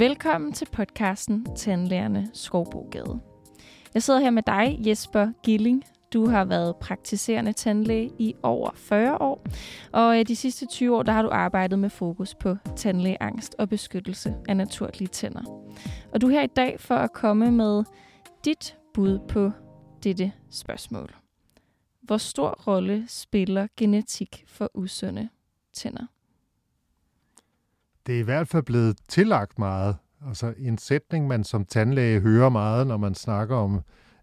Velkommen til podcasten Tandlærerne Skovbogade. Jeg sidder her med dig, Jesper Gilling. Du har været praktiserende tandlæge i over 40 år, og øh, de sidste 20 år der har du arbejdet med fokus på tandlægeangst og beskyttelse af naturlige tænder. Og du er her i dag for at komme med dit bud på dette spørgsmål. Hvor stor rolle spiller genetik for usunde tænder? Det er i hvert fald blevet tillagt meget. Altså en sætning, man som tandlæge hører meget, når man snakker om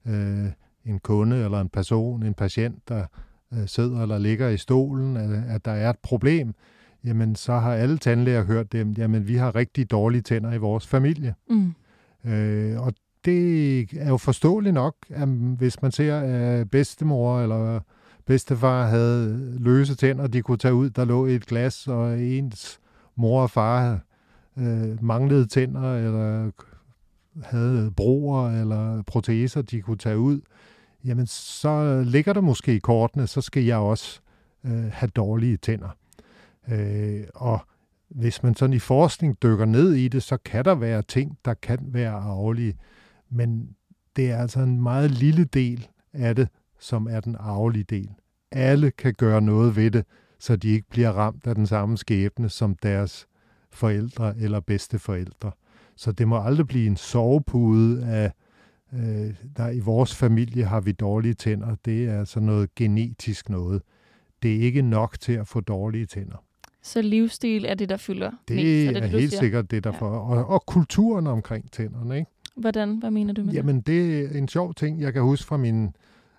øh, en kunde eller en person, en patient, der øh, sidder eller ligger i stolen, at, at der er et problem, jamen så har alle tandlæger hørt dem, jamen vi har rigtig dårlige tænder i vores familie. Mm. Øh, og det er jo forståeligt nok, at hvis man ser, at bedstemor eller bedstefar havde løse tænder, de kunne tage ud, der lå et glas, og ens mor og far øh, manglede tænder, eller havde broer eller proteser, de kunne tage ud, jamen så ligger der måske i kortene, så skal jeg også øh, have dårlige tænder. Øh, og hvis man sådan i forskning dykker ned i det, så kan der være ting, der kan være arvelige, men det er altså en meget lille del af det, som er den arvelige del. Alle kan gøre noget ved det, så de ikke bliver ramt af den samme skæbne som deres forældre eller bedsteforældre. Så det må aldrig blive en sovepude af, øh, der i vores familie har vi dårlige tænder. Det er altså noget genetisk noget. Det er ikke nok til at få dårlige tænder. Så livsstil er det, der fylder det mest? Er det, er helt siger? sikkert det, der ja. får. Og, og kulturen omkring tænderne. Ikke? Hvordan? Hvad mener du med Jamen, det? det er en sjov ting, jeg kan huske fra min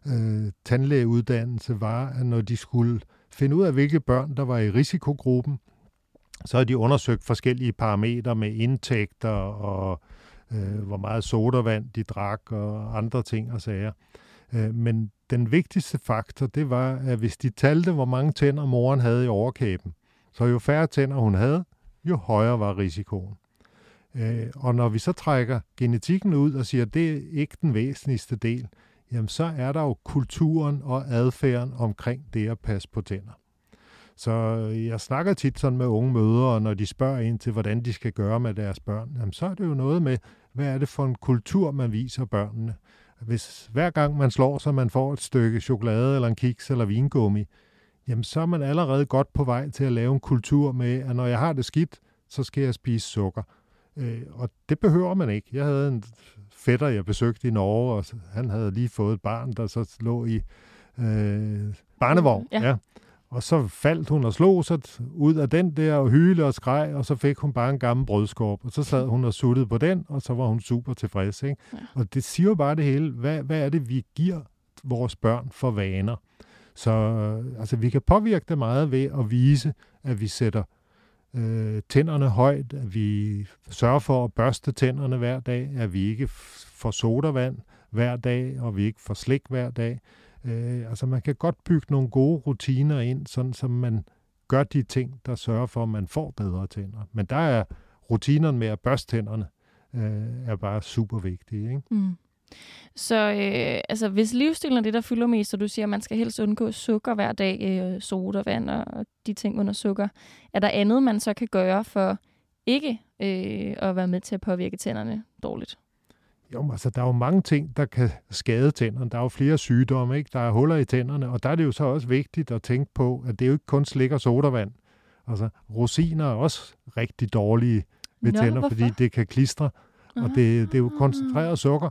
øh, tandlægeuddannelse, var, at når de skulle finde ud af, hvilke børn, der var i risikogruppen, så har de undersøgt forskellige parametre med indtægter og øh, hvor meget sodavand de drak og andre ting og sager. Øh, men den vigtigste faktor, det var, at hvis de talte, hvor mange tænder moren havde i overkæben, så jo færre tænder hun havde, jo højere var risikoen. Øh, og når vi så trækker genetikken ud og siger, at det er ikke den væsentligste del, jamen så er der jo kulturen og adfærden omkring det at passe på tænder. Så øh, jeg snakker tit sådan med unge mødre, når de spørger ind til, hvordan de skal gøre med deres børn, jamen så er det jo noget med, hvad er det for en kultur, man viser børnene. Hvis hver gang man slår, sig, man får et stykke chokolade eller en kiks eller vingummi, jamen så er man allerede godt på vej til at lave en kultur med, at når jeg har det skidt, så skal jeg spise sukker. Øh, og det behøver man ikke. Jeg havde en fætter, jeg besøgte i Norge, og han havde lige fået et barn, der så lå i øh, barnevogn. Ja. ja. Og så faldt hun og slog sig ud af den der og hyle og skreg, og så fik hun bare en gammel brødskorp. Og så sad hun og suttede på den, og så var hun super tilfreds. Ikke? Ja. Og det siger jo bare det hele. Hvad, hvad er det, vi giver vores børn for vaner? Så altså, vi kan påvirke det meget ved at vise, at vi sætter øh, tænderne højt, at vi sørger for at børste tænderne hver dag, at vi ikke får sodavand hver dag, og vi ikke får slik hver dag. Øh, altså man kan godt bygge nogle gode rutiner ind, sådan som man gør de ting, der sørger for, at man får bedre tænder. Men der er rutinerne med at børste tænderne, øh, er bare super vigtige. Ikke? Mm. Så øh, altså, hvis livsstilen er det, der fylder mest, og du siger, at man skal helst undgå sukker hver dag, øh, sodavand og, og de ting under sukker, er der andet, man så kan gøre for ikke øh, at være med til at påvirke tænderne dårligt? Jo, altså, der er jo mange ting, der kan skade tænderne. Der er jo flere sygdomme, ikke? Der er huller i tænderne, og der er det jo så også vigtigt at tænke på, at det er jo ikke kun slik og sodavand. Altså, rosiner er også rigtig dårlige ved Nå, tænder, hvorfor? fordi det kan klistre, og det, det er jo koncentreret sukker.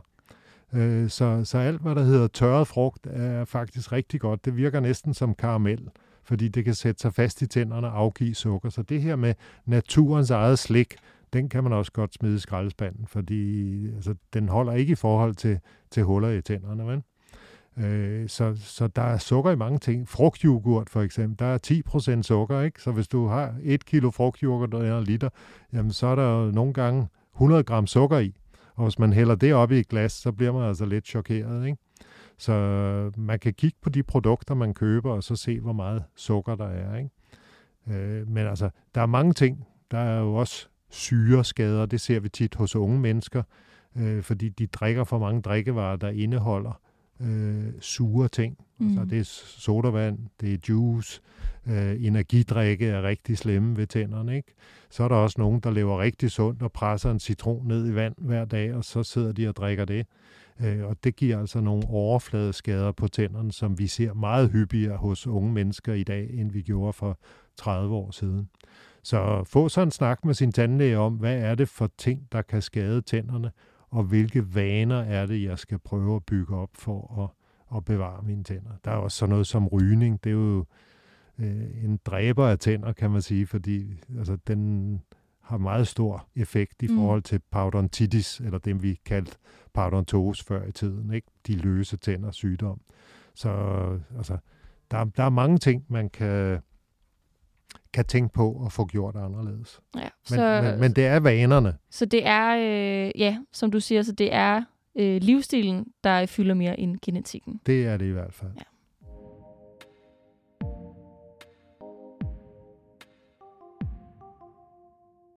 Øh, så, så alt, hvad der hedder tørret frugt, er faktisk rigtig godt. Det virker næsten som karamel, fordi det kan sætte sig fast i tænderne og afgive sukker. Så det her med naturens eget slik, den kan man også godt smide i skraldespanden, fordi altså, den holder ikke i forhold til, til huller i tænderne. Vel? Øh, så, så der er sukker i mange ting. Frugtjoghurt for eksempel, der er 10% sukker, ikke? Så hvis du har 1 kilo frugtjoghurt eller liter, jamen så er der jo nogle gange 100 gram sukker i. Og hvis man hælder det op i et glas, så bliver man altså lidt chokeret, ikke? Så man kan kigge på de produkter, man køber, og så se, hvor meget sukker der er, ikke? Øh, men altså, der er mange ting. Der er jo også syreskader. Det ser vi tit hos unge mennesker, øh, fordi de drikker for mange drikkevarer, der indeholder øh, sure ting. Mm. Altså, Mm. det er sodavand, det er juice, øh, energidrikke er rigtig slemme ved tænderne. Ikke? Så er der også nogen, der lever rigtig sundt og presser en citron ned i vand hver dag, og så sidder de og drikker det. Øh, og det giver altså nogle overfladeskader på tænderne, som vi ser meget hyppigere hos unge mennesker i dag, end vi gjorde for 30 år siden. Så få så en snak med sin tandlæge om, hvad er det for ting, der kan skade tænderne, og hvilke vaner er det, jeg skal prøve at bygge op for at, at bevare mine tænder. Der er også sådan noget som rygning. Det er jo øh, en dræber af tænder, kan man sige, fordi altså, den har meget stor effekt i Mm. forhold til parodontitis, eller det vi kaldte parodontose før i tiden, ikke? de løse tænder sygdom. Så altså, der, der er mange ting, man kan, kan tænke på at få gjort anderledes. Ja, Men, så, men, men det er vanerne. så det er, øh, ja, som du siger, så det er øh, livsstilen, der fylder mere end genetikken. Det er det i hvert fald. Ja.